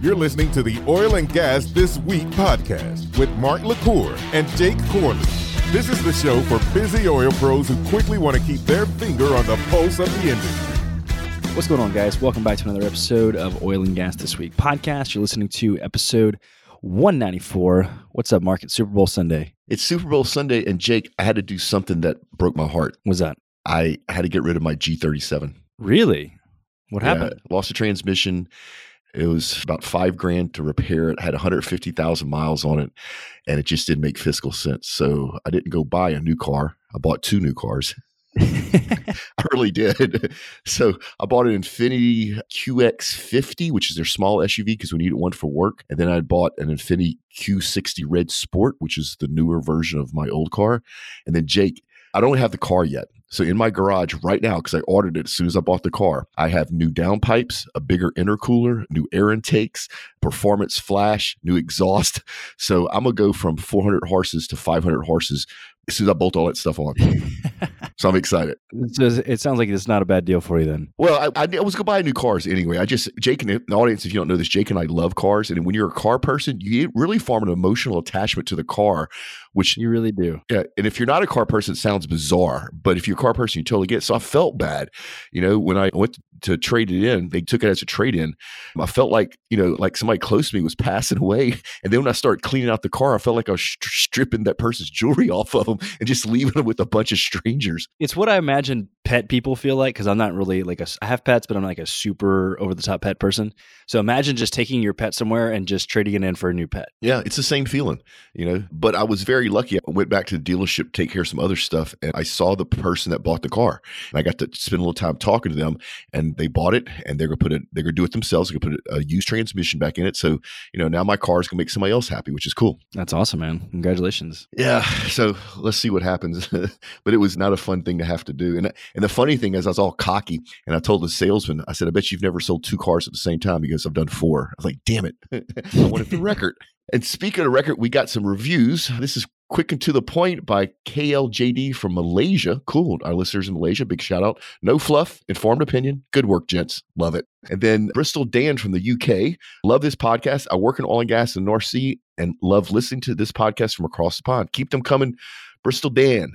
You're listening to the Oil and Gas This Week podcast with Mark LaCour and Jake Corley. This is the show for busy oil pros who quickly want to keep their finger on the pulse of the industry. What's going on, guys? Welcome back to another episode of Oil and Gas This Week podcast. You're listening to episode 194. What's up, Mark? It's Super Bowl Sunday. It's Super Bowl Sunday, and Jake, I had to do something that broke my heart. What's that? I had to get rid of my G37. Really? What Yeah, happened? lost the transmission. It was about five grand to repair it. Had 150,000 miles on it, and it just didn't make fiscal sense. So I didn't go buy a new car. I bought two new cars. I really did. So I bought an Infiniti QX50, which is their small SUV because we needed one for work. And then I bought an Infiniti Q60 Red Sport, which is the newer version of my old car. And then Jake, I don't have the car yet. So in my garage right now, because I ordered it as soon as I bought the car, I have new downpipes, a bigger intercooler, new air intakes, performance flash, new exhaust. So I'm gonna go from 400 horses to 500 horses as soon as I bolt all that stuff on. so I'm excited. So it sounds like it's not a bad deal for you then. Well, I, I was going to buy new cars anyway. I just, Jake and the audience, if you don't know this, Jake and I love cars. And when you're a car person, you really form an emotional attachment to the car, which, You really do. yeah. And if you're not a car person, it sounds bizarre. But if you're a car person, you totally get it. So I felt bad. You know, when I went to trade it in, they took it as a trade in. I felt like, you know, like somebody close to me was passing away. And then when I started cleaning out the car, I felt like I was stri- stripping that person's jewelry off of them and just leaving them with a bunch of strangers. It's what I imagine pet people feel like because I'm not really like a, I have pets, but I'm like a super over the top pet person. So imagine just taking your pet somewhere and just trading it in for a new pet. Yeah, it's the same feeling, you know. But I was very lucky. I went back to the dealership to take care of some other stuff, and I saw the person that bought the car. And I got to spend a little time talking to them, and they bought it, and they're gonna put it. They're gonna do it themselves. They're gonna put a used transmission back in it. So you know, now my car is gonna make somebody else happy, which is cool. That's awesome, man. Congratulations. Yeah. So let's see what happens. but it was not a fun thing to have to do. And and the funny thing is, I was all cocky, and I told the salesman, I said, "I bet you've never sold two cars at the same time because I've done four. I was like, "Damn it, I wanted the record." And speaking of record, we got some reviews. This is quick and to the point by KLJD from Malaysia. Cool. Our listeners in Malaysia, big shout out. No fluff, informed opinion. Good work, gents. Love it. And then Bristol Dan from the UK. Love this podcast. I work in oil and gas in the North Sea and love listening to this podcast from across the pond. Keep them coming. Bristol Dan.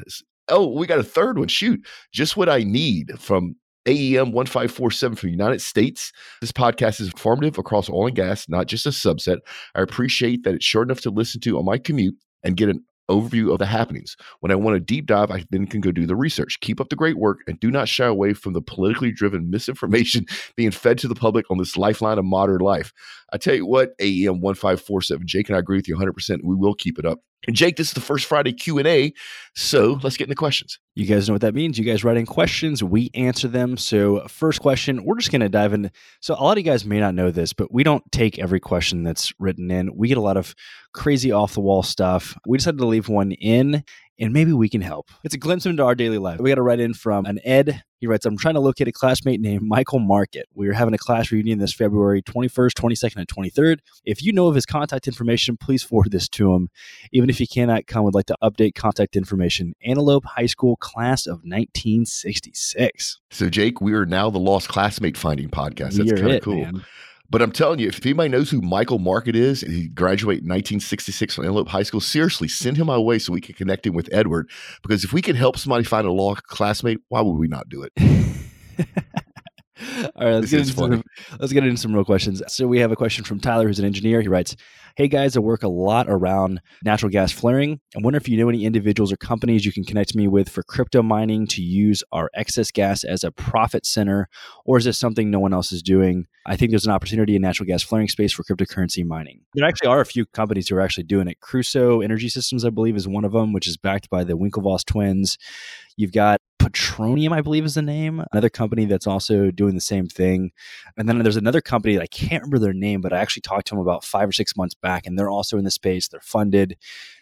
Oh, we got a third one. Shoot. Just what I need from AEM 1547 from the United States. This podcast is informative across oil and gas, not just a subset. I appreciate that it's short enough to listen to on my commute and get an overview of the happenings. When I want a deep dive, I then can go do the research. Keep up the great work and do not shy away from the politically driven misinformation being fed to the public on this lifeline of modern life. I tell you what, AEM 1547, Jake and I agree with you 100%. We will keep it up. Jake, this is the first Friday Q&A, so let's get into questions. You guys know what that means. You guys write in questions, we answer them. So, first question, we're just going to dive in. So, a lot of you guys may not know this, but we don't take every question that's written in. We get a lot of crazy off the wall stuff. We decided to leave one in, and maybe we can help. It's a glimpse into our daily life. We got a write in from an Ed. He writes, I'm trying to locate a classmate named Michael Market. We are having a class reunion this February 21st, 22nd, and 23rd. If you know of his contact information, please forward this to him. Even if he cannot come, would like to update contact information. Antelope High School class of 1966. So, Jake, we are now the Lost Classmate Finding podcast. That's We kind of cool. man. But I'm telling you, if anybody knows who Michael Market is, he graduated in 1966 from Antelope High School, seriously, send him my way so we can connect him with Edward. Because if we can help somebody find a law classmate, why would we not do it? All right, let's get, into some, let's get into some real questions. So we have a question from Tyler, who's an engineer. He writes, Hey guys, I work a lot around natural gas flaring. I wonder if you know any individuals or companies you can connect me with for crypto mining to use our excess gas as a profit center, or is this something no one else is doing? I think there's an opportunity in natural gas flaring space for cryptocurrency mining. There actually are a few companies who are actually doing it. Crusoe Energy Systems, I believe, is one of them, which is backed by the Winklevoss twins. You've got Petroleum, I believe is the name, another company that's also doing the same thing. And then there's another company that I can't remember their name, but I actually talked to them about five or six months back, and they're also in the space. They're funded.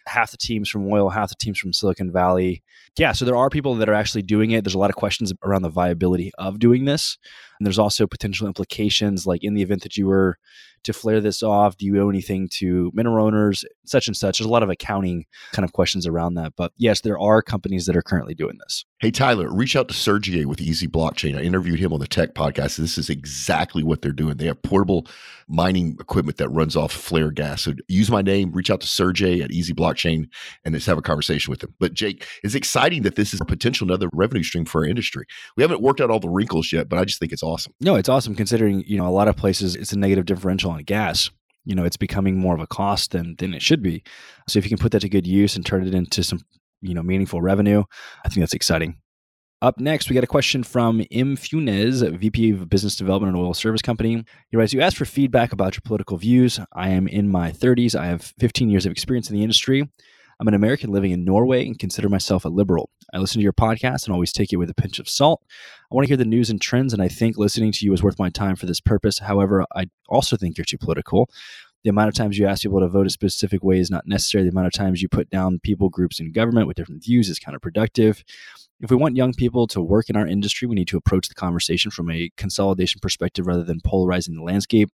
half the teams from oil, half the teams from Silicon Valley. Yeah, so there are people that are actually doing it. There's a lot of questions around the viability of doing this. And there's also potential implications like in the event that you were to flare this off, do you owe anything to mineral owners, such and such? There's a lot of accounting kind of questions around that. But yes, there are companies that are currently doing this. Hey, Tyler, reach out to Sergey with EZ Blockchain. I interviewed him on the tech podcast. This is exactly what they're doing. They have portable mining equipment that runs off flare gas. So use my name, reach out to Sergey at EZ Blockchain, and let's have a conversation with him. But Jake, it's exciting that this is a potential another revenue stream for our industry. We haven't worked out all the wrinkles yet, but I just think it's awesome. No, it's awesome considering, you know, a lot of places it's a negative differential on gas. You know, it's becoming more of a cost than than it should be. So if you can put that to good use and turn it into some, you know, meaningful revenue, I think that's exciting. Up next, we got a question from M. Funes, VP of Business Development at Oil Service Company. He writes, You asked for feedback about your political views. I am in my 30s. I have 15 years of experience in the industry. I'm an American living in Norway and consider myself a liberal. I listen to your podcast and always take it with a pinch of salt. I want to hear the news and trends, and I think listening to you is worth my time for this purpose. However, I also think you're too political. The amount of times you ask people to vote a specific way is not necessary. The amount of times you put down people groups in government with different views is counterproductive. If we want young people to work in our industry, we need to approach the conversation from a consolidation perspective rather than polarizing the landscape.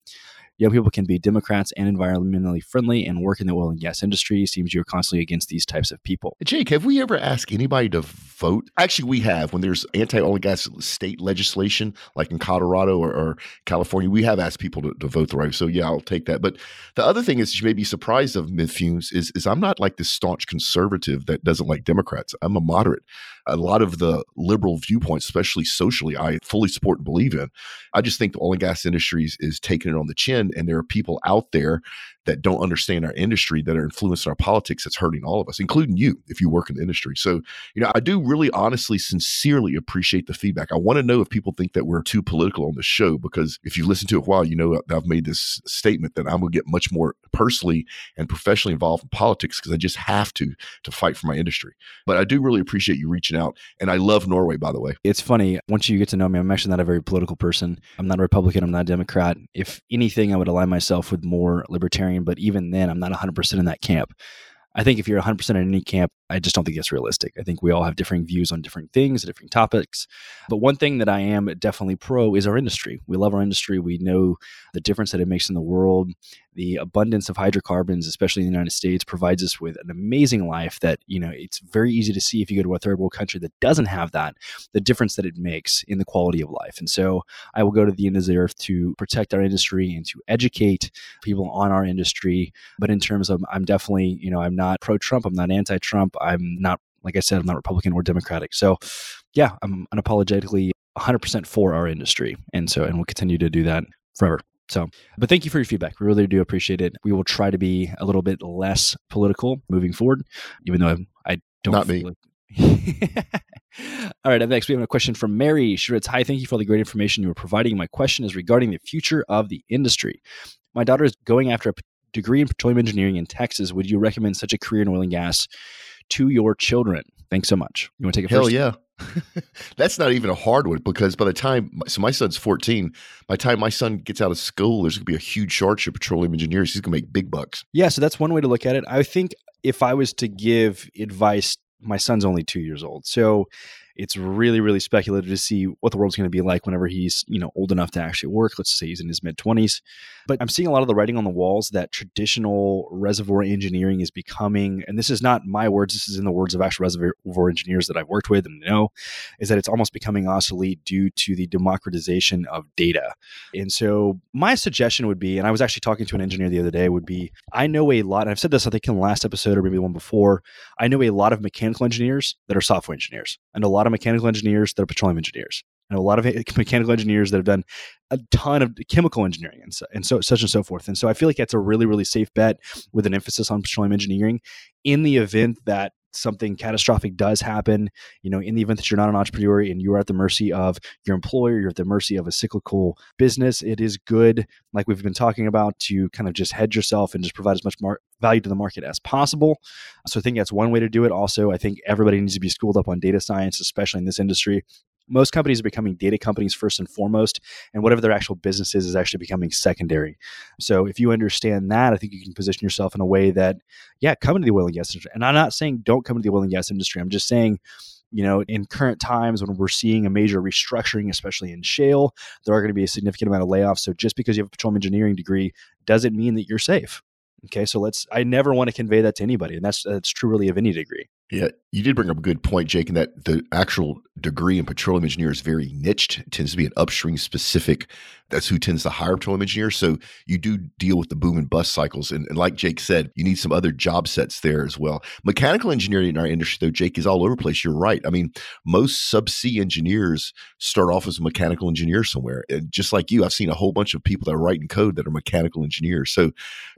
Young people can be Democrats and environmentally friendly and work in the oil and gas industry. Seems you're constantly against these types of people. Jake, have we ever asked anybody to vote? Actually, we have. When there's anti oil and gas state legislation, like in Colorado or, or California, we have asked people to, to, vote the right. So yeah, I'll take that. But the other thing is, you may be surprised of Myth Funes is, is I'm not like this staunch conservative that doesn't like Democrats. I'm a moderate. A lot of the liberal viewpoints, especially socially, I fully support and believe in. I just think the oil and gas industries is taking it on the chin and there are people out there that don't understand our industry that are influencing our politics that's hurting all of us including you if you work in the industry. So you know i do really honestly sincerely appreciate the feedback. I want to know if people think that we're too political on the show because if you listen to it a while you know i've made this statement that i'm going to get much more personally and professionally involved in politics because i just have to to fight for my industry. But i do really appreciate you reaching out and i love norway by the way. It's funny once you get to know me i'm actually not a very political person. I'm not a republican i'm not a democrat. If anything i would align myself with more libertarian but even then, I'm not 100% in that camp. I think if you're 100% in any camp, I just don't think that's realistic. I think we all have differing views on different things, different topics. But one thing that I am definitely pro is our industry. We love our industry. We know the difference that it makes in the world. The abundance of hydrocarbons, especially in the United States, provides us with an amazing life that, you know, it's very easy to see if you go to a third world country that doesn't have that, the difference that it makes in the quality of life. And so I will go to the end of the earth to protect our industry and to educate people on our industry. But in terms of, I'm definitely, you know, I'm not pro Trump, I'm not anti Trump. I'm not, like I said, I'm not Republican or Democratic. So, yeah, I'm unapologetically 100% for our industry. And so, and we'll continue to do that forever. So, but thank you for your feedback. We really do appreciate it. We will try to be a little bit less political moving forward, even though I, I don't. Not me. Like all right, up next, we have a question from Mary. She writes Hi, thank you for all the great information you are providing. My question is regarding the future of the industry. My daughter is going after a degree in petroleum engineering in Texas. Would you recommend such a career in oil and gas to your children? Thanks so much. You want to take it Hell first? yeah. That's not even a hard one because by the time, so my son's 14, by the time my son gets out of school, there's going to be a huge shortage of petroleum engineers. He's going to make big bucks. Yeah, so that's one way to look at it. I think if I was to give advice, my son's only two years old. So it's really really speculative to see what the world's going to be like whenever he's you know old enough to actually work. Let's say he's in his mid 20s but i'm seeing a lot of the writing on the walls that traditional reservoir engineering is becoming and this is not my words this is in the words of actual reservoir engineers that i've worked with and know is that it's almost becoming obsolete due to the democratization of data. And so my suggestion would be and i was actually talking to an engineer the other day would be i know a lot and i've said this i think in the last episode or maybe the one before i know a lot of mechanical engineers that are software engineers and a lot of mechanical engineers that are petroleum engineers. and a lot of mechanical engineers that have done a ton of chemical engineering and so, and so such and so forth. And so I feel like that's a really really safe bet with an emphasis on petroleum engineering in the event that something catastrophic does happen, you know, in the event that you're not an entrepreneur and you are at the mercy of your employer, you're at the mercy of a cyclical business, it is good, like we've been talking about, to kind of just hedge yourself and just provide as much mar- value to the market as possible. So I think that's one way to do it. Also, I think everybody needs to be schooled up on data science, especially in this industry. Most companies are becoming data companies first and foremost, and whatever their actual business is is actually becoming secondary. So if you understand that, I think you can position yourself in a way that, yeah, come into the oil and gas industry. And I'm not saying don't come into the oil and gas industry. I'm just saying you know, in current times when we're seeing a major restructuring, especially in shale, there are going to be a significant amount of layoffs. So just because you have a petroleum engineering degree doesn't mean that you're safe. Okay, so let's. I never want to convey that to anybody, and that's that's true really of any degree. Yeah, you did bring up a good point, Jake, in that the actual degree in petroleum engineer is very niched. It tends to be an upstream specific. That's who tends to hire petroleum engineers. So you do deal with the boom and bust cycles. And, and, like Jake said, you need some other job sets there as well. Mechanical engineering in our industry, though, Jake, is all over the place. You're right. I mean, most subsea engineers start off as a mechanical engineer somewhere. And just like you, I've seen a whole bunch of people that are writing code that are mechanical engineers. So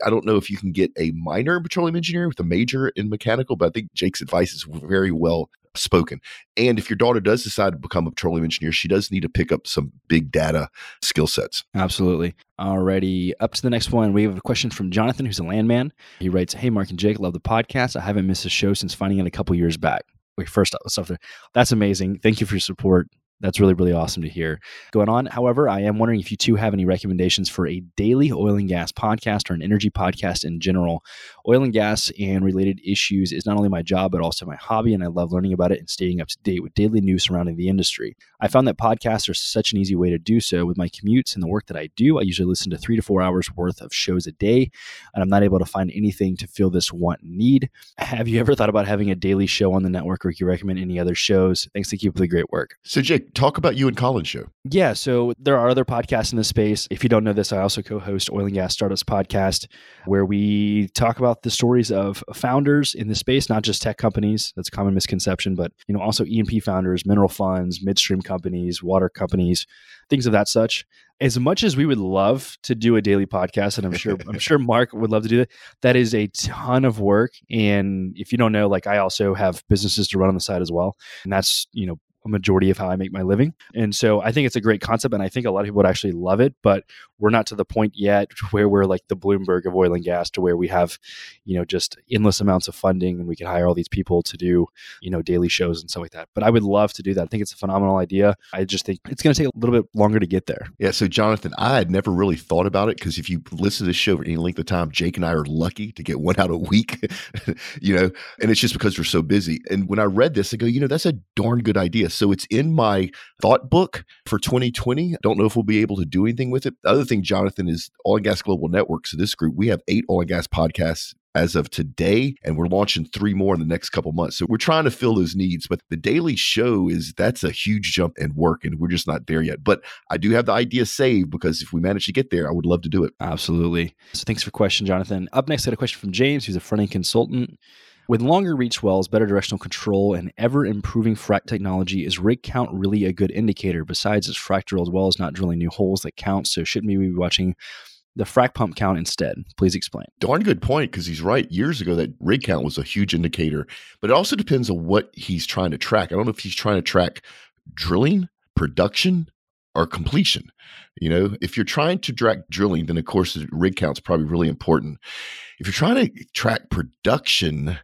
I don't know if you can get a minor in petroleum engineering with a major in mechanical, but I think Jake's advice is very well spoken. And if your daughter does decide to become a petroleum engineer, she does need to pick up some big data skill sets. Absolutely. Alrighty, up to the next one. We have a question from Jonathan, who's a landman. He writes, "Hey, Mark and Jake, love the podcast. I haven't missed a show since finding it a couple years back. Wait, first off, that's amazing. Thank you for your support. That's really, really awesome to hear. Going on, however, I am wondering if you two have any recommendations for a daily oil and gas podcast or an energy podcast in general. Oil and gas and related issues is not only my job, but also my hobby, and I love learning about it and staying up to date with daily news surrounding the industry. I found that podcasts are such an easy way to do so. With my commutes and the work that I do, I usually listen to three to four hours worth of shows a day, and I'm not able to find anything to fill this want need. Have you ever thought about having a daily show on the network, or you recommend any other shows? Thanks to keep up the great work. So, Jake, talk about you and Colin's show. Yeah, so there are other podcasts in this space. If you don't know this, I also co-host Oil and Gas Startups podcast, where we talk about the stories of founders in the space, not just tech companies. That's a common misconception, but you know, also E&P founders, mineral funds, midstream companies, water companies, things of that such. As much as we would love to do a daily podcast, and I'm sure I'm sure Mark would love to do that, that is a ton of work. And if you don't know, like I also have businesses to run on the side as well, and that's you know a majority of how I make my living. And so I think it's a great concept and I think a lot of people would actually love it, but we're not to the point yet where we're like the Bloomberg of oil and gas to where we have, you know, just endless amounts of funding and we can hire all these people to do, you know, daily shows and stuff like that. But I would love to do that. I think it's a phenomenal idea. I just think it's going to take a little bit longer to get there. Yeah. So, Jonathan, I had never really thought about it because if you listen to this show for any length of time, Jake and I are lucky to get one out a week, you know, and it's just because we're so busy. And when I read this, I go, you know, that's a darn good idea. So it's in my thought book for 2020. I don't know if we'll be able to do anything with it. The other thing, Jonathan, is Oil and Gas Global Network. So this group, we have eight oil and gas podcasts as of today, and we're launching three more in the next couple months. So we're trying to fill those needs. But the daily show is that's a huge jump in work, and we're just not there yet. But I do have the idea saved because if we manage to get there, I would love to do it. Absolutely. So thanks for the question, Jonathan. Up next, I got a question from James, who's a front end consultant. With longer reach wells, better directional control, and ever improving frac technology, is rig count really a good indicator? Besides, it's frac drilled wells, not drilling new holes that count. So, shouldn't we be watching the frac pump count instead? Please explain. Darn good point because he's right. Years ago, that rig count was a huge indicator, but it also depends on what he's trying to track. I don't know if he's trying to track drilling, production, or completion. You know, if you're trying to track drilling, then of course the rig count's probably really important. If you're trying to track production,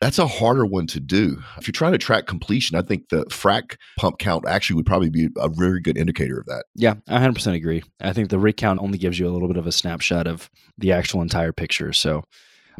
that's a harder one to do. If you're trying to track completion, I think the frac pump count actually would probably be a very good indicator of that. Yeah, I 100% agree. I think the rig count only gives you a little bit of a snapshot of the actual entire picture. So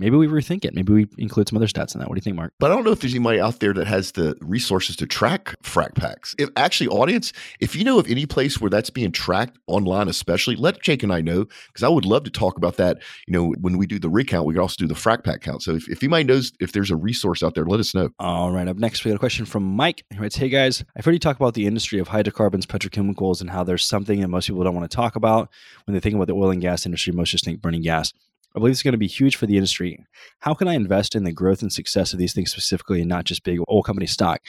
maybe we rethink it. Maybe we include some other stats in that. What do you think, Mark? But I don't know if there's anybody out there that has the resources to track frac packs. If actually, audience, if you know of any place where that's being tracked online, especially, let Jake and I know because I would love to talk about that. You know, when we do the rig count, we can also do the frac pack count. So if, if anybody knows if there's a resource out there, let us know. All right. Up next, we got a question from Mike. He writes, Hey guys, I've heard you talk about the industry of hydrocarbons, petrochemicals, and how there's something that most people don't want to talk about when they think about the oil and gas industry. Most just think burning gas. I believe it's going to be huge for the industry. How can I invest in the growth and success of these things specifically and not just big oil company stock?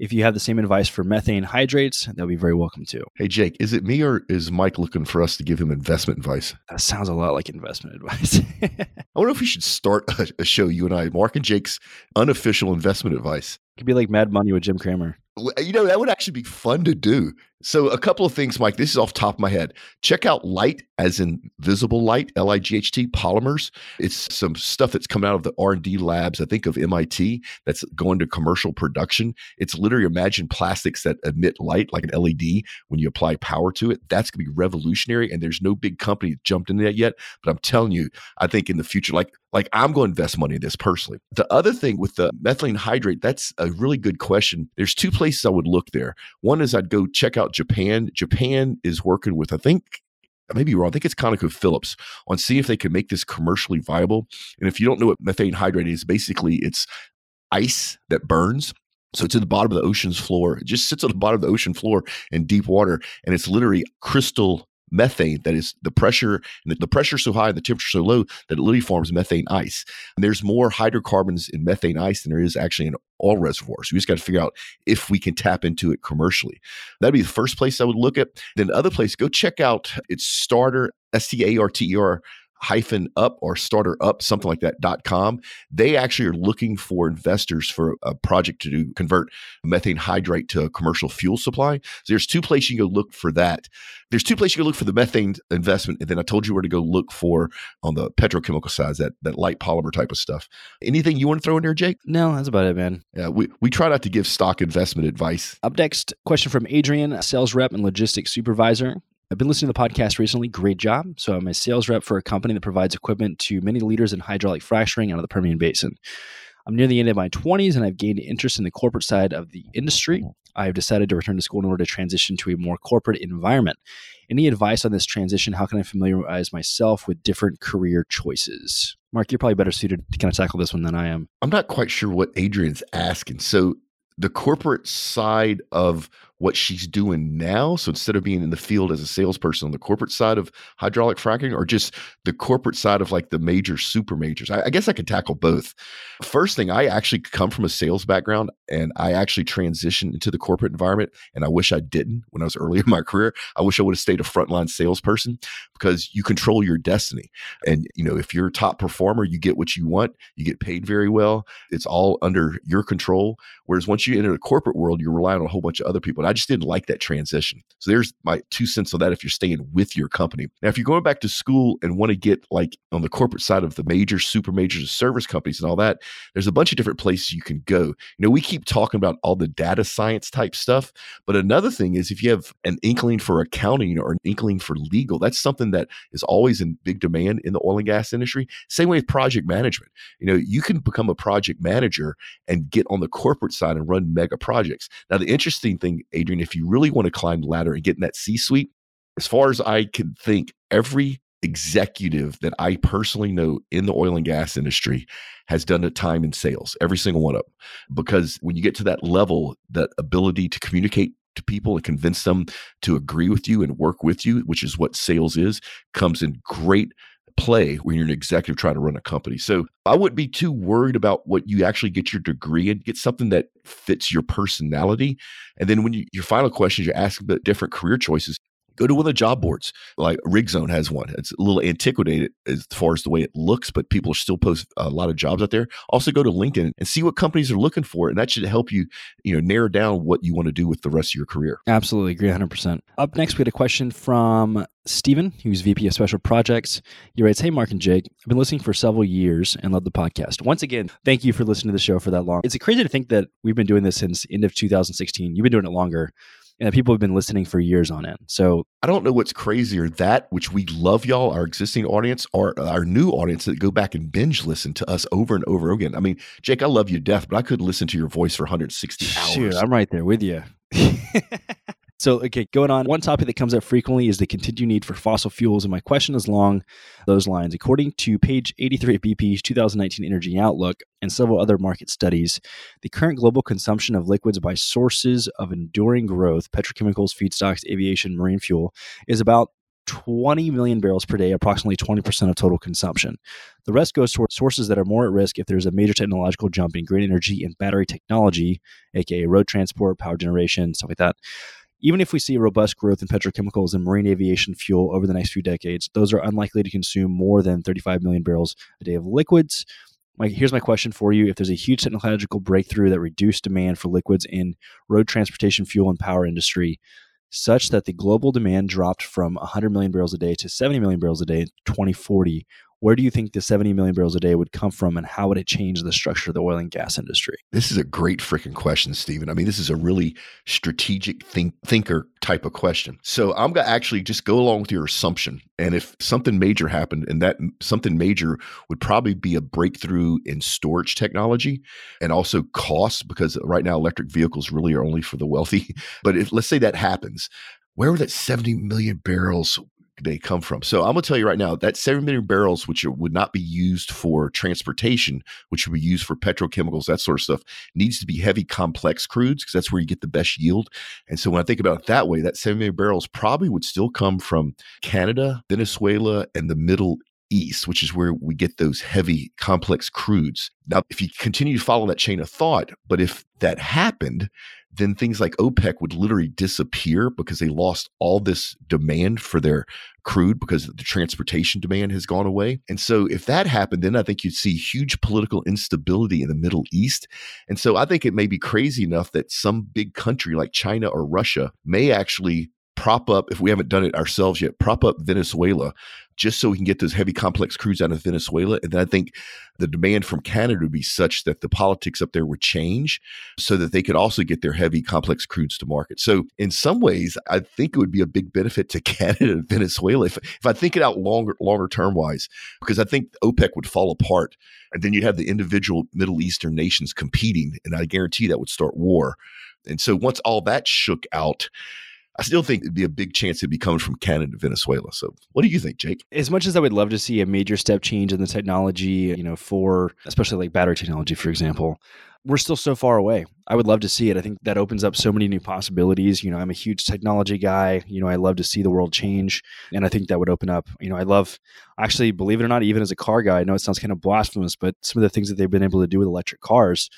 If you have the same advice for methane hydrates, that would be very welcome too. Hey, Jake, is it me or is Mike looking for us to give him investment advice? That sounds a lot like investment advice. I wonder if we should start a, a show, you and I, Mark and Jake's unofficial investment advice. It could be like Mad Money with Jim Cramer. You know, that would actually be fun to do. So, a couple of things, Mike. This is off top of my head. Check out Light, as in visible light, L I G H T polymers. It's some stuff that's coming out of the R and D labs. I think of MIT that's going to commercial production. It's literally imagine plastics that emit light like an LED when you apply power to it. That's going to be revolutionary, and there's no big company that jumped into that yet. But I'm telling you, I think in the future, like like I'm going to invest money in this personally. The other thing with the methane hydrate, that's a really good question. There's two places I would look there. One is I'd go check out Japan. Japan is working with, I think, I may be wrong. I think it's ConocoPhillips on seeing if they can make this commercially viable. And if you don't know what methane hydrate is, basically it's ice that burns. So it's in the bottom of the ocean's floor. It just sits on the bottom of the ocean floor in deep water, and it's literally crystal methane that is the pressure and the, pressure so high and the temperature so low that it literally forms methane ice. And there's more hydrocarbons in methane ice than there is actually in all reservoirs. We just got to figure out if we can tap into it commercially. That'd be the first place I would look at. Then the other place, go check out its starter, S T A R T E R hyphen up or starter up something like that dot com they actually are looking for investors for a project to do convert methane hydrate to a commercial fuel supply. So there's two places you can go look for that. There's two places you can look for the methane investment and then i told you where to go look for on the petrochemical side that that light polymer type of stuff. Anything you want to throw in there jake? No that's about it man. Yeah we, we try not to give stock investment advice. Up next question from adrian sales rep and logistics supervisor I've been listening to the podcast recently. Great job. So, I'm a sales rep for a company that provides equipment to many leaders in hydraulic fracturing out of the Permian Basin. I'm near the end of my 20s and I've gained interest in the corporate side of the industry. Mm-hmm. I have decided to return to school in order to transition to a more corporate environment. Any advice on this transition? How can I familiarize myself with different career choices? Mark, you're probably better suited to kind of tackle this one than I am. I'm not quite sure what Adrian's asking. So, the corporate side of what she's doing now. So instead of being in the field as a salesperson on the corporate side of hydraulic fracking, or just the corporate side of like the major super majors, I, I guess I could tackle both. First thing, I actually come from a sales background and I actually transitioned into the corporate environment. And I wish I didn't when I was early in my career. I wish I would have stayed a frontline salesperson because you control your destiny. And, you know, if you're a top performer, you get what you want, you get paid very well. It's all under your control. Whereas once you enter the corporate world, you're relying on a whole bunch of other people. And I just didn't like that transition. So there's my two cents on that if you're staying with your company. Now, if you're going back to school and want to get like on the corporate side of the major, super majors, service companies and all that, there's a bunch of different places you can go. You know, we keep talking about all the data science type stuff, but another thing is if you have an inkling for accounting or an inkling for legal, that's something that is always in big demand in the oil and gas industry. Same way with project management. You know, you can become a project manager and get on the corporate side and run mega projects. Now, the interesting thing, Adrian, if you really want to climb the ladder and get in that C suite, as far as I can think, every executive that I personally know in the oil and gas industry has done a time in sales, every single one of them. Because when you get to that level, that ability to communicate to people and convince them to agree with you and work with you, which is what sales is, comes in great play when you're an executive trying to run a company. So I wouldn't be too worried about what you actually get your degree and Get something that fits your personality. And then when you, your final questions, you're asking about different career choices go to one of the job boards. Like RigZone has one. It's a little antiquated as far as the way it looks, but people still post a lot of jobs out there. Also go to LinkedIn and see what companies are looking for. And that should help you, you know, narrow down what you want to do with the rest of your career. Absolutely agree 100%. Up next, we had a question from Stephen, who's VP of Special Projects. He writes, Hey, Mark and Jake, I've been listening for several years and love the podcast. Once again, thank you for listening to the show for that long. It's crazy to think that we've been doing this since end of 2016. You've been doing it longer and people have been listening for years on end. So I don't know what's crazier that which we love y'all, our existing audience, or uh, our new audience that go back and binge listen to us over and over again. I mean, Jake, I love you to death, but I could listen to your voice for 160 hours. Shoot, I'm right there with you. So, okay, going on. One topic that comes up frequently is the continued need for fossil fuels. And my question is along those lines. According to page 83 of BP's 2019 Energy Outlook and several other market studies, the current global consumption of liquids by sources of enduring growth, petrochemicals, feedstocks, aviation, marine fuel, is about 20 million barrels per day, approximately 20% of total consumption. The rest goes towards sources that are more at risk if there's a major technological jump in green energy and battery technology, aka road transport, power generation, stuff like that even if we see robust growth in petrochemicals and marine aviation fuel over the next few decades, those are unlikely to consume more than 35 million barrels a day of liquids. My, here's my question for you: If there's a huge technological breakthrough that reduced demand for liquids in road transportation, fuel, and power industry, such that the global demand dropped from 100 million barrels a day to 70 million barrels a day in 2040, where do you think the 70 million barrels a day would come from and how would it change the structure of the oil and gas industry? This is a great freaking question, Stephen. I mean, this is a really strategic think, thinker type of question. So I'm going to actually just go along with your assumption. And if something major happened, and that something major would probably be a breakthrough in storage technology and also cost, because right now electric vehicles really are only for the wealthy. But if let's say that happens, where would that 70 million barrels they come from. So I'm going to tell you right now that 7 million barrels, which would not be used for transportation, which would be used for petrochemicals, that sort of stuff, needs to be heavy, complex crudes because that's where you get the best yield. And so when I think about it that way, that 7 million barrels probably would still come from Canada, Venezuela, and the Middle east, which is where we get those heavy, complex crudes. Now, if you continue to follow that chain of thought, but if that happened, then things like OPEC would literally disappear because they lost all this demand for their crude because the transportation demand has gone away. And so if that happened, then I think you'd see huge political instability in the Middle East. And so I think it may be crazy enough that some big country like China or Russia may actually prop up, if we haven't done it ourselves yet, prop up Venezuela just so we can get those heavy complex crudes out of Venezuela. And then I think the demand from Canada would be such that the politics up there would change so that they could also get their heavy complex crudes to market. So in some ways, I think it would be a big benefit to Canada and Venezuela if, if I think it out longer longer term wise, because I think OPEC would fall apart. And then you'd have the individual Middle Eastern nations competing. And I guarantee that would start war. And so once all that shook out, I still think it'd be a big chance it'd be coming from Canada to Venezuela. So, what do you think, Jake? As much as I would love to see a major step change in the technology, you know, for especially like battery technology, for example, we're still so far away. I would love to see it. I think that opens up so many new possibilities. You know, I'm a huge technology guy. You know, I love to see the world change. And I think that would open up, you know, I love actually, believe it or not, even as a car guy, I know it sounds kind of blasphemous, but some of the things that they've been able to do with electric cars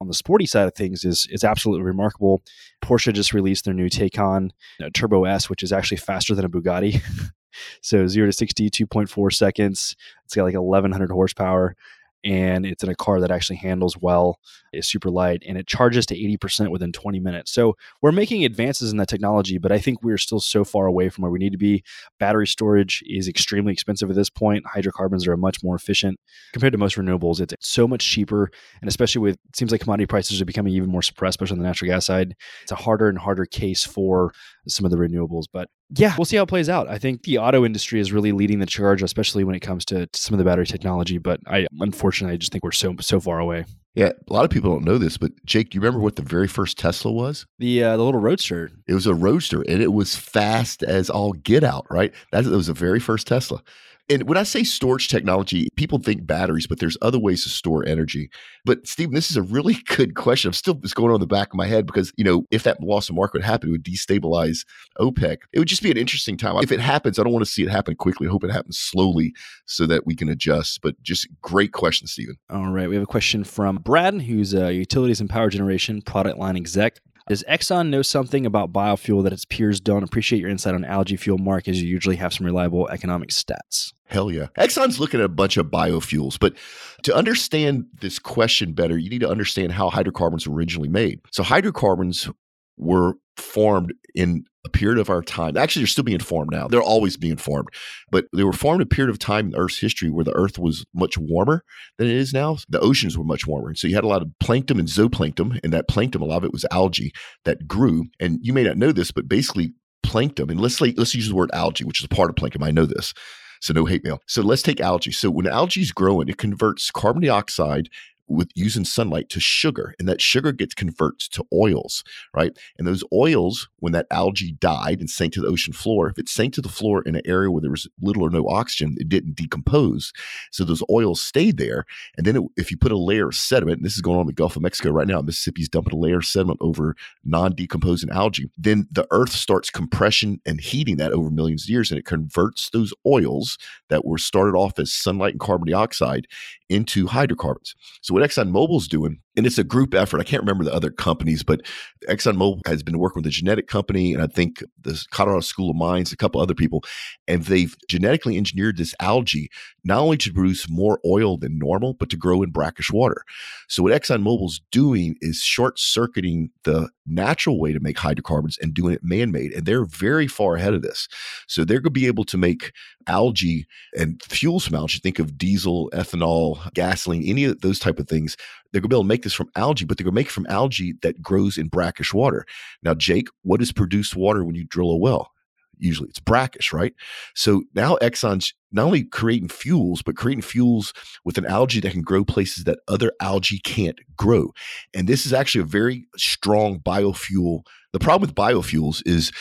on the sporty side of things is is absolutely remarkable. Porsche just released their new Taycan uh, Turbo S, which is actually faster than a Bugatti. so zero to 60, 2.4 seconds. It's got like 1100 horsepower and it's in a car that actually handles well, is super light, and it charges to 80% within 20 minutes. So we're making advances in that technology, but I think we're still so far away from where we need to be. Battery storage is extremely expensive at this point. Hydrocarbons are much more efficient compared to most renewables. It's so much cheaper, and especially with it seems like commodity prices are becoming even more suppressed, especially on the natural gas side. It's a harder and harder case for some of the renewables, but yeah, we'll see how it plays out. I think the auto industry is really leading the charge, especially when it comes to, to some of the battery technology. But I unfortunately I just think we're so so far away. Yeah, a lot of people don't know this, but Jake, do you remember what the very first Tesla was? The uh, the little roadster. It was a roadster, and it was fast as all get out. Right, that was the very first Tesla. And when I say storage technology, people think batteries, but there's other ways to store energy. But Stephen, this is a really good question. I'm still it's going on the back of my head because, you know, if that loss of market would happen, it would destabilize OPEC. It would just be an interesting time. If it happens, I don't want to see it happen quickly. I hope it happens slowly so that we can adjust. But just great question, Stephen. All right. We have a question from Brad, who's a utilities and power generation product line exec. Does Exxon know something about biofuel that its peers don't? Appreciate your insight on algae fuel, Mark, as you usually have some reliable economic stats. Hell yeah. Exxon's looking at a bunch of biofuels, but to understand this question better, you need to understand how hydrocarbons were originally made. So, hydrocarbons were formed in a period of our time. Actually, they're still being formed now. They're always being formed, but they were formed a period of time in Earth's history where the Earth was much warmer than it is now. The oceans were much warmer. And so you had a lot of plankton and zooplankton, and that plankton, a lot of it was algae that grew. And you may not know this, but basically, plankton, and let's, let's use the word algae, which is a part of plankton. I know this. So no hate mail. So let's take algae. So when algae is growing, it converts carbon dioxide with using sunlight to sugar and that sugar gets converted to oils right? And those oils when that algae died and sank to the ocean floor if it sank to the floor in an area where there was little or no oxygen it didn't decompose. So those oils stayed there and then it, if you put a layer of sediment this is going on in the gulf of mexico right now mississippi's dumping a layer of sediment over non-decomposing algae. Then the earth starts compression and heating that over millions of years and it converts those oils that were started off as sunlight and carbon dioxide into hydrocarbons. So what ExxonMobil's doing and it's a group effort. I can't remember the other companies, but ExxonMobil has been working with a genetic company, and I think the Colorado School of Mines, a couple other people, and they've genetically engineered this algae not only to produce more oil than normal, but to grow in brackish water. So what ExxonMobil's doing is short circuiting the natural way to make hydrocarbons and doing it man-made, and they're very far ahead of this. So they're going to be able to make algae and fuels from algae. Think of diesel, ethanol, gasoline, any of those type of things they're going to be able to make this from algae, but they're going to make it from algae that grows in brackish water. Now, Jake, what is produced water when you drill a well? Usually it's brackish, right? So now Exxon's not only creating fuels, but creating fuels with an algae that can grow places that other algae can't grow. And this is actually a very strong biofuel. The problem with biofuels is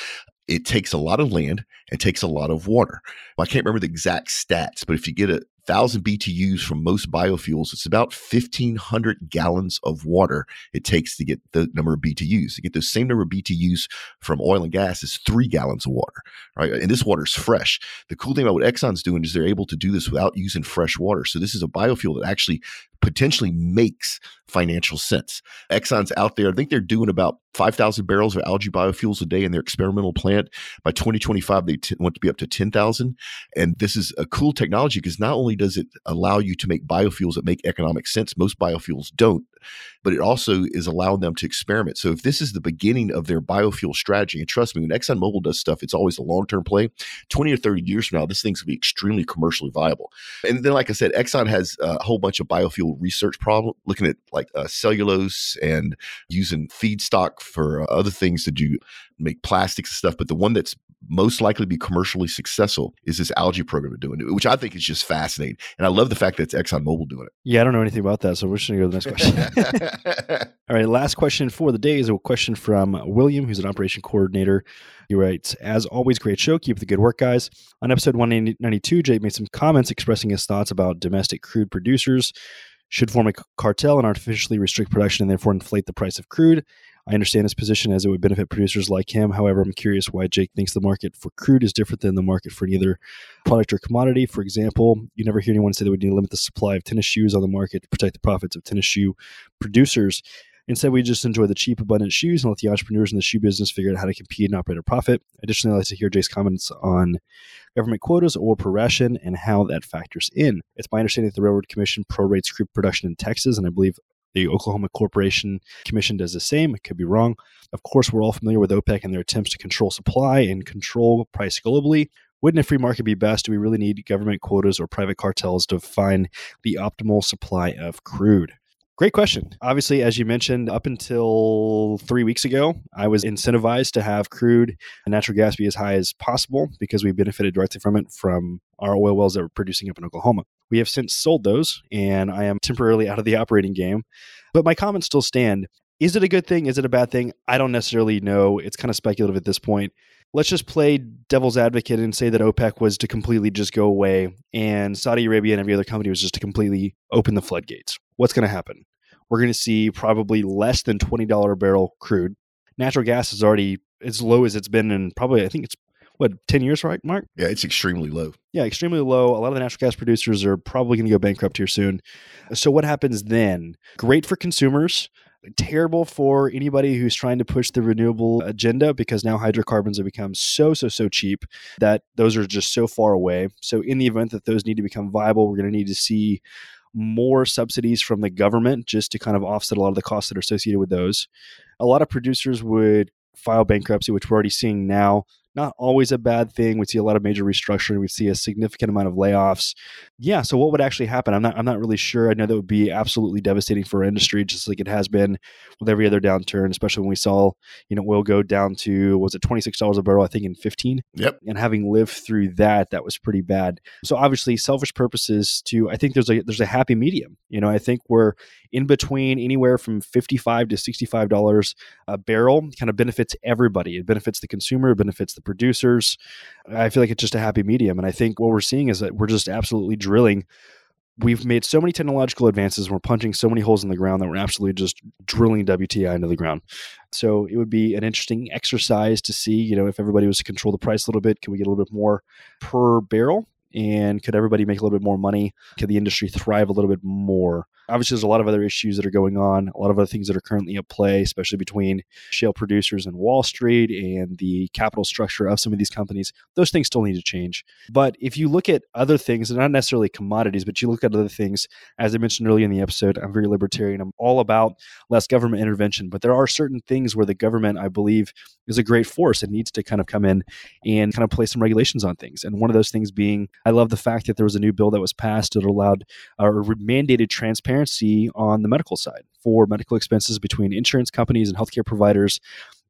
it takes a lot of land and takes a lot of water. I can't remember the exact stats, but if you get a thousand BTUs from most biofuels, it's about 1,500 gallons of water it takes to get the number of BTUs. To get the same number of BTUs from oil and gas is three gallons of water, right? And this water is fresh. The cool thing about what Exxon's doing is they're able to do this without using fresh water. So this is a biofuel that actually potentially makes financial sense. Exxon's out there, I think they're doing about 5,000 barrels of algae biofuels a day in their experimental plant. By 2025, they t- want to be up to 10,000. And this is a cool technology because not only does it allow you to make biofuels that make economic sense, most biofuels don't, but it also is allowing them to experiment. So if this is the beginning of their biofuel strategy, and trust me, when ExxonMobil does stuff, it's always a long term play. 20 or 30 years from now, this thing's going to be extremely commercially viable. And then, like I said, Exxon has a whole bunch of biofuel research problem, looking at like uh, cellulose and using feedstock for uh, other things to do make plastics and stuff. But the one that's most likely to be commercially successful is this algae program they're doing, which I think is just fascinating. And I love the fact that it's ExxonMobil doing it. Yeah, I don't know anything about that, so we're just going to go to the next question. All right, last question for the day is a question from William, who's an operation coordinator. He writes, As always, great show. Keep the good work, guys. On episode 192, Jake made some comments expressing his thoughts about domestic crude producers should form a cartel and artificially restrict production and therefore inflate the price of crude. I understand his position as it would benefit producers like him. However, I'm curious why Jake thinks the market for crude is different than the market for any other product or commodity. For example, you never hear anyone say that we need to limit the supply of tennis shoes on the market to protect the profits of tennis shoe producers. Instead, we just enjoy the cheap, abundant shoes and let the entrepreneurs in the shoe business figure out how to compete and operate a profit. Additionally, I'd like to hear Jake's comments on government quotas or proration and how that factors in. It's my understanding that the Railroad Commission prorates crude production in Texas, and I believe the Oklahoma Corporation Commission does the same. It could be wrong. Of course, we're all familiar with OPEC and their attempts to control supply and control price globally. Wouldn't a free market be best? Do we really need government quotas or private cartels to find the optimal supply of crude? Great question. Obviously, as you mentioned, up until three weeks ago, I was incentivized to have crude and natural gas be as high as possible because we benefited directly from it from our oil wells that were producing up in Oklahoma. We have since sold those, and I am temporarily out of the operating game. But my comments still stand. Is it a good thing? Is it a bad thing? I don't necessarily know. It's kind of speculative at this point let's just play devil's advocate and say that OPEC was to completely just go away and Saudi Arabia and every other company was just to completely open the floodgates. What's going to happen? We're going to see probably less than $20 a barrel crude. Natural gas is already as low as it's been in probably, I think it's what, 10 years, right, Mark? Yeah, it's extremely low. Yeah, extremely low. A lot of the natural gas producers are probably going to go bankrupt here soon. So, what happens then? Great for consumers terrible for anybody who's trying to push the renewable agenda because now hydrocarbons have become so so so cheap that those are just so far away so in the event that those need to become viable we're going to need to see more subsidies from the government just to kind of offset a lot of the costs that are associated with those. A lot of producers would file bankruptcy which we're already seeing now not always a bad thing. We see a lot of major restructuring. We see a significant amount of layoffs. Yeah. So what would actually happen? I'm not. I'm not really sure. I know that would be absolutely devastating for our industry, just like it has been with every other downturn. Especially when we saw, you know, oil go down to was it twenty six dollars a barrel? I think in fifteen. Yep. And having lived through that, that was pretty bad. So obviously, selfish purposes. To I think there's a there's a happy medium. You know, I think we're in between anywhere from fifty five to sixty five dollars a barrel. Kind of benefits everybody. It benefits the consumer. It benefits the producers. I feel like it's just a happy medium. And I think what we're seeing is that we're just absolutely drilling. We've made so many technological advances. and We're punching so many holes in the ground that we're absolutely just drilling WTI into the ground. So it would be an interesting exercise to see, you know, if everybody was to control the price a little bit, can we get a little bit more per barrel? And could everybody make a little bit more money? Could the industry thrive a little bit more? Obviously, there's a lot of other issues that are going on, a lot of other things that are currently at play, especially between shale producers and Wall Street and the capital structure of some of these companies. Those things still need to change. But if you look at other things, not necessarily commodities, but you look at other things, as I mentioned earlier in the episode, I'm very libertarian. I'm all about less government intervention. But there are certain things where the government, I believe, is a great force and needs to kind of come in and kind of place some regulations on things. And one of those things being, I love the fact that there was a new bill that was passed that allowed or mandated transparency on the medical side for medical expenses between insurance companies and healthcare providers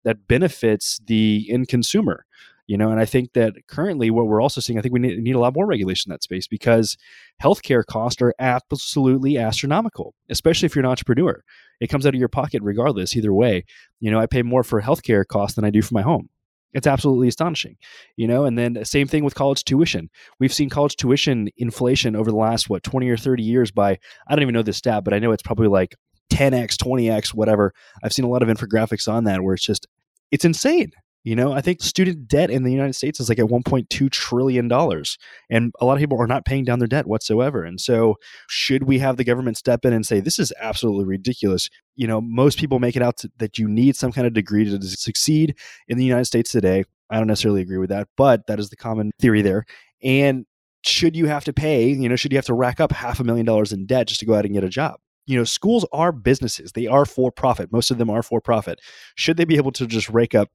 that benefits the end consumer you know and i think that currently what we're also seeing i think we need, need, a lot more regulation in that space because healthcare costs are absolutely astronomical especially if you're an entrepreneur. It comes out of your pocket regardless either way. You know i pay more for healthcare costs than i do for my home it's absolutely astonishing, you know. And then the same thing with college tuition. We've seen college tuition inflation over the last what twenty or thirty years by I don't even know the stat, but I know it's probably like 10x, 20x, whatever. I've seen a lot of infographics on that where it's just it's insane. You know, I think student debt in the United States is like at 1.2 trillion dollars, and a lot of people are not paying down their debt whatsoever. And so, should we have the government step in and say this is absolutely ridiculous? You know, most people make it out to, that you need some kind of degree to succeed in the United States today. I don't necessarily agree with that, but that is the common theory there. And should you have to pay, you know, should you have to rack up half a million dollars in debt just to go out and get a job? you know, schools are businesses. They are for profit. Most of them are for profit. Should they be able to just rake up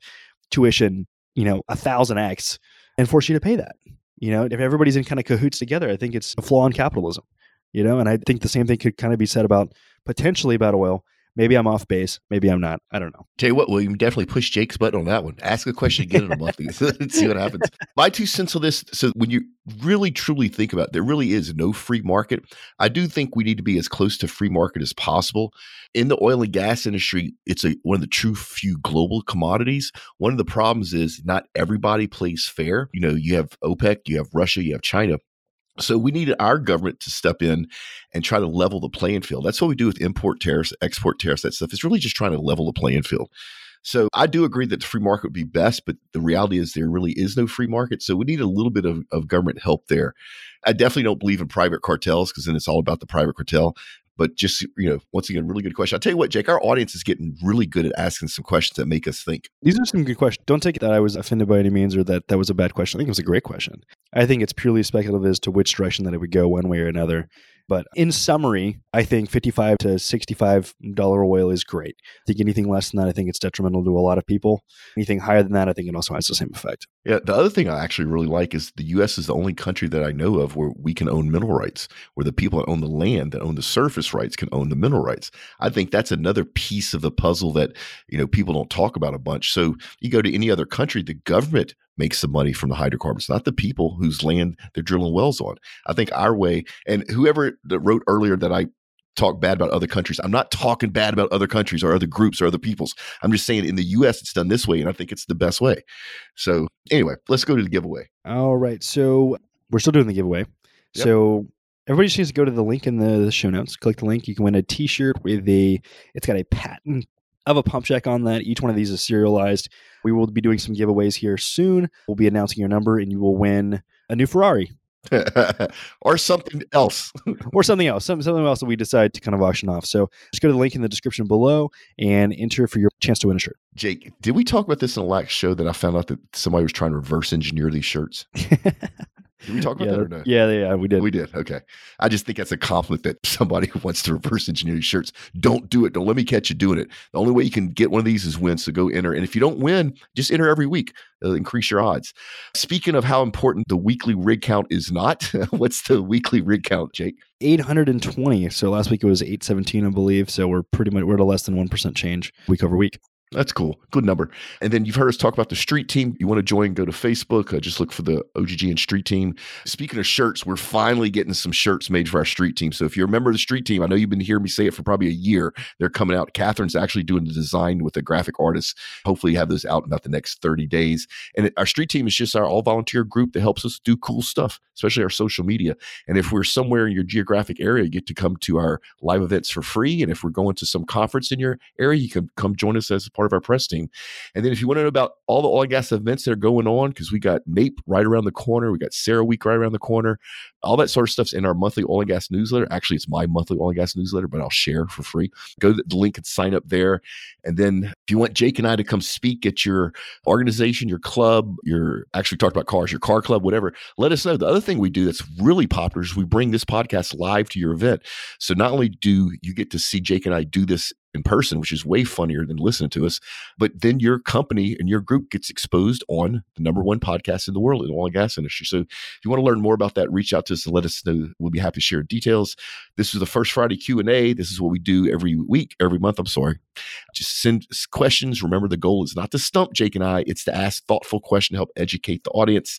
tuition, you know, a thousand X and force you to pay that. You know, if everybody's in kind of cahoots together, I think it's a flaw in capitalism. You know, and I think the same thing could kind of be said about potentially about oil. Maybe I'm off base. Maybe I'm not. I don't know. Tell you what, William, definitely push Jake's button on that one. Ask a question again in a month see what happens. My two cents on this. So when you really truly think about it, there really is no free market. I do think we need to be as close to free market as possible. In the oil and gas industry, it's a one of the true few global commodities. One of the problems is not everybody plays fair. You know, you have OPEC, you have Russia, you have China so we needed our government to step in and try to level the playing field. That's what we do with import tariffs, export tariffs, that stuff. It's really just trying to level the playing field. So I do agree that the free market would be best, but the reality is there really is no free market. So we need a little bit of, of government help there. I definitely don't believe in private cartels because then it's all about the private cartel. But just, you know, once again, really good question. I'll tell you what, Jake, our audience is getting really good at asking some questions that make us think. These are some good questions. Don't take it that I was offended by any means or that that was a bad question. I think it was a great question. I think it's purely speculative as to which direction that it would go one way or another. But in summary, I think 55 to $65 oil is great. I think anything less than that, I think it's detrimental to a lot of people. Anything higher than that, I think it also has the same effect. Yeah. The other thing I actually really like is the U.S. is the only country that I know of where we can own mineral rights, where the people that own the land, that own the surface rights, can own the mineral rights. I think that's another piece of the puzzle that, you know, people don't talk about a bunch. So you go to any other country, the government makes the money from the hydrocarbons, not the people whose land they're drilling wells on. I think our way, and whoever that wrote earlier that I talk bad about other countries. I'm not talking bad about other countries or other groups or other peoples. I'm just saying in the US it's done this way and I think it's the best way. So anyway, let's go to the giveaway. All right. So we're still doing the giveaway. Yep. So everybody just needs to go to the link in the, the show notes. Click the link. You can win a t-shirt with a it's got a patent of a pump jack on that. Each one of these is serialized. We will be doing some giveaways here soon. We'll be announcing your number and you will win a new Ferrari. or something else. or something else. Some, something else that we decide to kind of auction off. So just go to the link in the description below and enter for your chance to win a shirt. Jake, did we talk about this in the last show that I found out that somebody was trying to reverse engineer these shirts? Did we talk about yeah, that or no? Yeah, yeah, we did. We did. Okay. I just think that's a compliment that somebody who wants to reverse engineer your shirts. Don't do it. Don't let me catch you doing it. The only way you can get one of these is win. So go enter. And if you don't win, just enter every week. It'll increase your odds. Speaking of how important the weekly rig count is not, what's the weekly rig count, Jake? 820. So last week it was 817, I believe. So we're pretty much we're at a less than 1% change week over week. That's cool. Good number. And then you've heard us talk about the street team. You want to join, go to Facebook. Uh, just look for the OGGN street team. Speaking of shirts, we're finally getting some shirts made for our street team. So if you're a member of the street team, I know you've been hearing me say it for probably a year. They're coming out. Kathryn's actually doing the design with a graphic artist. Hopefully, have those out in about the next 30 days. And our street team is just our all volunteer group that helps us do cool stuff, especially our social media. And if we're somewhere in your geographic area, you get to come to our live events for free. And if we're going to some conference in your area, you can come join us as a part of our press team. And then if you want to know about all the oil and gas events that are going on, because we got NAPE right around the corner, we got CERAWeek right around the corner, all that sort of stuff's in our monthly oil and gas newsletter. Actually, it's my monthly oil and gas newsletter, but I'll share for free. Go to the link and sign up there. And then if you want Jake and I to come speak at your organization, your club, your actually talked about cars, your car club, whatever, let us know. The other thing we do that's really popular is we bring this podcast live to your event. So not only do you get to see Jake and I do this in person, which is way funnier than listening to us. But then your company and your group gets exposed on the number one podcast in the world in the oil and gas industry. So if you want to learn more about that, reach out to us and let us know. We'll be happy to share details. This is the first Friday Q and A. This is what we do every week, every month. I'm sorry. Just send questions. Remember, the goal is not to stump Jake and I; it's to ask thoughtful questions to help educate the audience.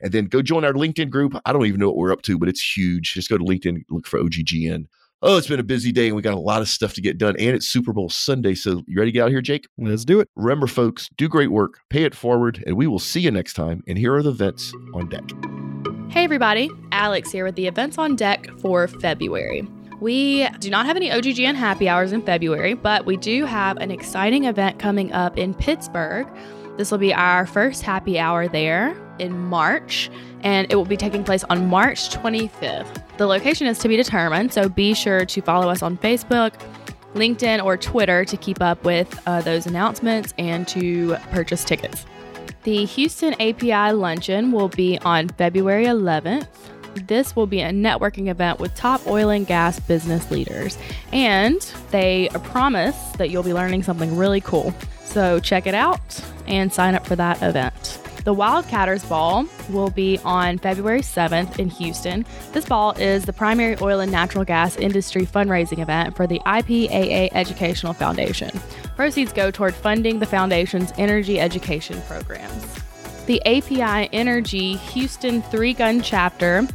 And then go join our LinkedIn group. I don't even know what we're up to, but it's huge. Just go to LinkedIn, look for OGGN oh, it's been a busy day and we got a lot of stuff to get done. And it's Super Bowl Sunday. So you ready to get out here, Jake? Let's do it. Remember, folks, do great work, pay it forward, and we will see you next time. And here are the events on deck. Hey, everybody. Alex here with the events on deck for February. We do not have any OGGN happy hours in February, but we do have an exciting event coming up in Pittsburgh. This will be our first happy hour there in March, and it will be taking place on March 25th. The location is to be determined, so be sure to follow us on Facebook, LinkedIn, or Twitter to keep up with uh, those announcements and to purchase tickets. The Houston API Luncheon will be on February 11th. This will be a networking event with top oil and gas business leaders, and they promise that you'll be learning something really cool. So check it out and sign up for that event. The Wildcatters Ball will be on February 7th in Houston. This ball is the primary oil and natural gas industry fundraising event for the IPAA Educational Foundation. Proceeds go toward funding the foundation's energy education programs. The API Energy Houston Three Gun Chapter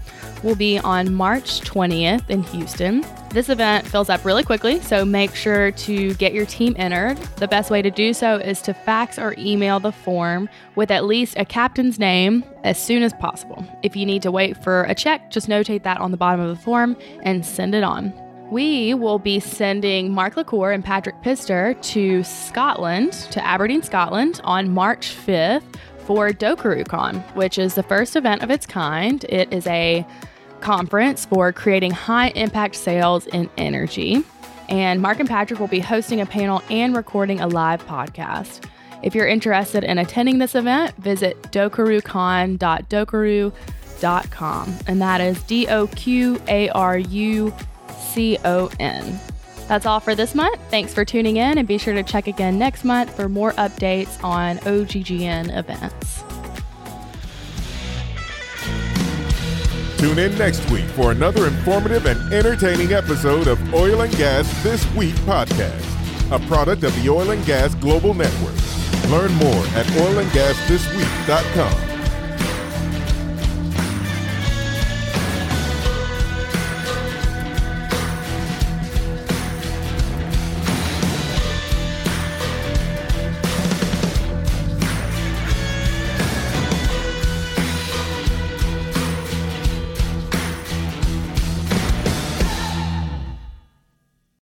will be on March 20th in Houston. This event fills up really quickly, so make sure to get your team entered. The best way to do so is to fax or email the form with at least a captain's name as soon as possible. If you need to wait for a check, just notate that on the bottom of the form and send it on. We will be sending Mark LaCour and Patrick Pister to Scotland, to Aberdeen, Scotland, on March 5th for DoqaruCon, which is the first event of its kind. It is a conference for creating high impact sales in energy. And Mark and Patrick will be hosting a panel and recording a live podcast. If you're interested in attending this event, visit doqarucon.doqaru.com. And that is D O Q A R U C O N. That's all for this month. Thanks for tuning in and be sure to check again next month for more updates on OGGN events. Tune in next week for another informative and entertaining episode of Oil and Gas This Week podcast, a product of the Oil and Gas Global Network. Learn more at oilandgasthisweek.com.